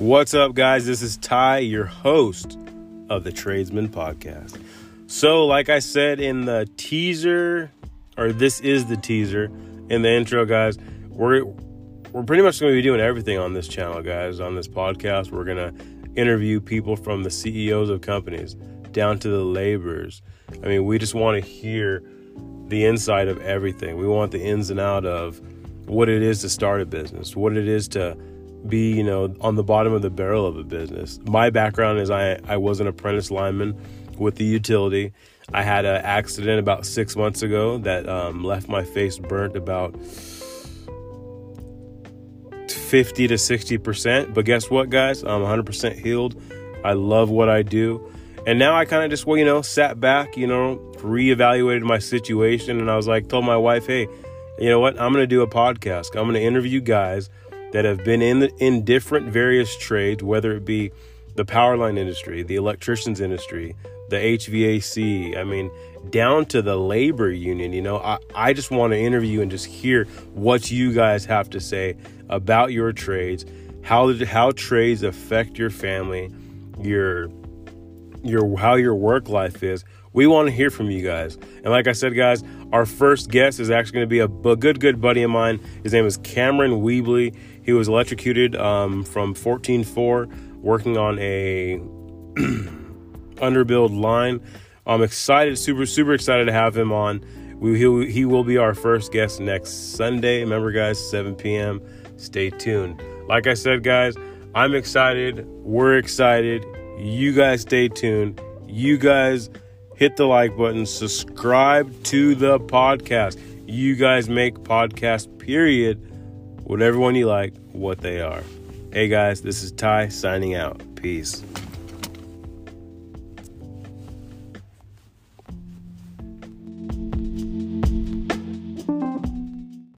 What's up, guys? This is Ty, your host of the Tradesman Podcast. So, like I said in the teaser, or this is the teaser in the intro, guys, we're we're pretty much going to be doing everything on this channel, guys. On this podcast, we're going to interview people from the CEOs of companies down to the laborers. I mean, we just want to hear the inside of everything. We want the ins and out of what it is to start a business, what it is to be, you know, on the bottom of the barrel of a business. My background is I, I was an apprentice lineman with the utility. I had an accident about six months ago that um, left my face burnt about 50 to 60%. But guess what, guys? I'm 100% healed. I love what I do. And now I kind of just, well, you know, sat back, you know, reevaluated my situation. And I was like, told my wife, hey, you know what? I'm going to do a podcast. I'm going to interview guys that have been in the, in different various trades, whether it be the power line industry, the electricians industry, the HVAC. I mean, down to the labor union. You know, I, I just want to interview and just hear what you guys have to say about your trades, how how trades affect your family, your your how your work life is. We want to hear from you guys. And like I said, guys, our first guest is actually going to be a, good, good buddy of mine. His name is Cameron Weebly. He was electrocuted um, from 14.4, working on a underbuild line. I'm excited, super, super excited to have him on. We, he, he will be our first guest next Sunday. Remember, guys, 7 p.m. Stay tuned. Like I said, guys, I'm excited. We're excited. You guys stay tuned. You guys hit the like button, subscribe to the podcast. You guys make podcast, period. Whatever one you like, what they are. Hey guys, this is Ty signing out. Peace.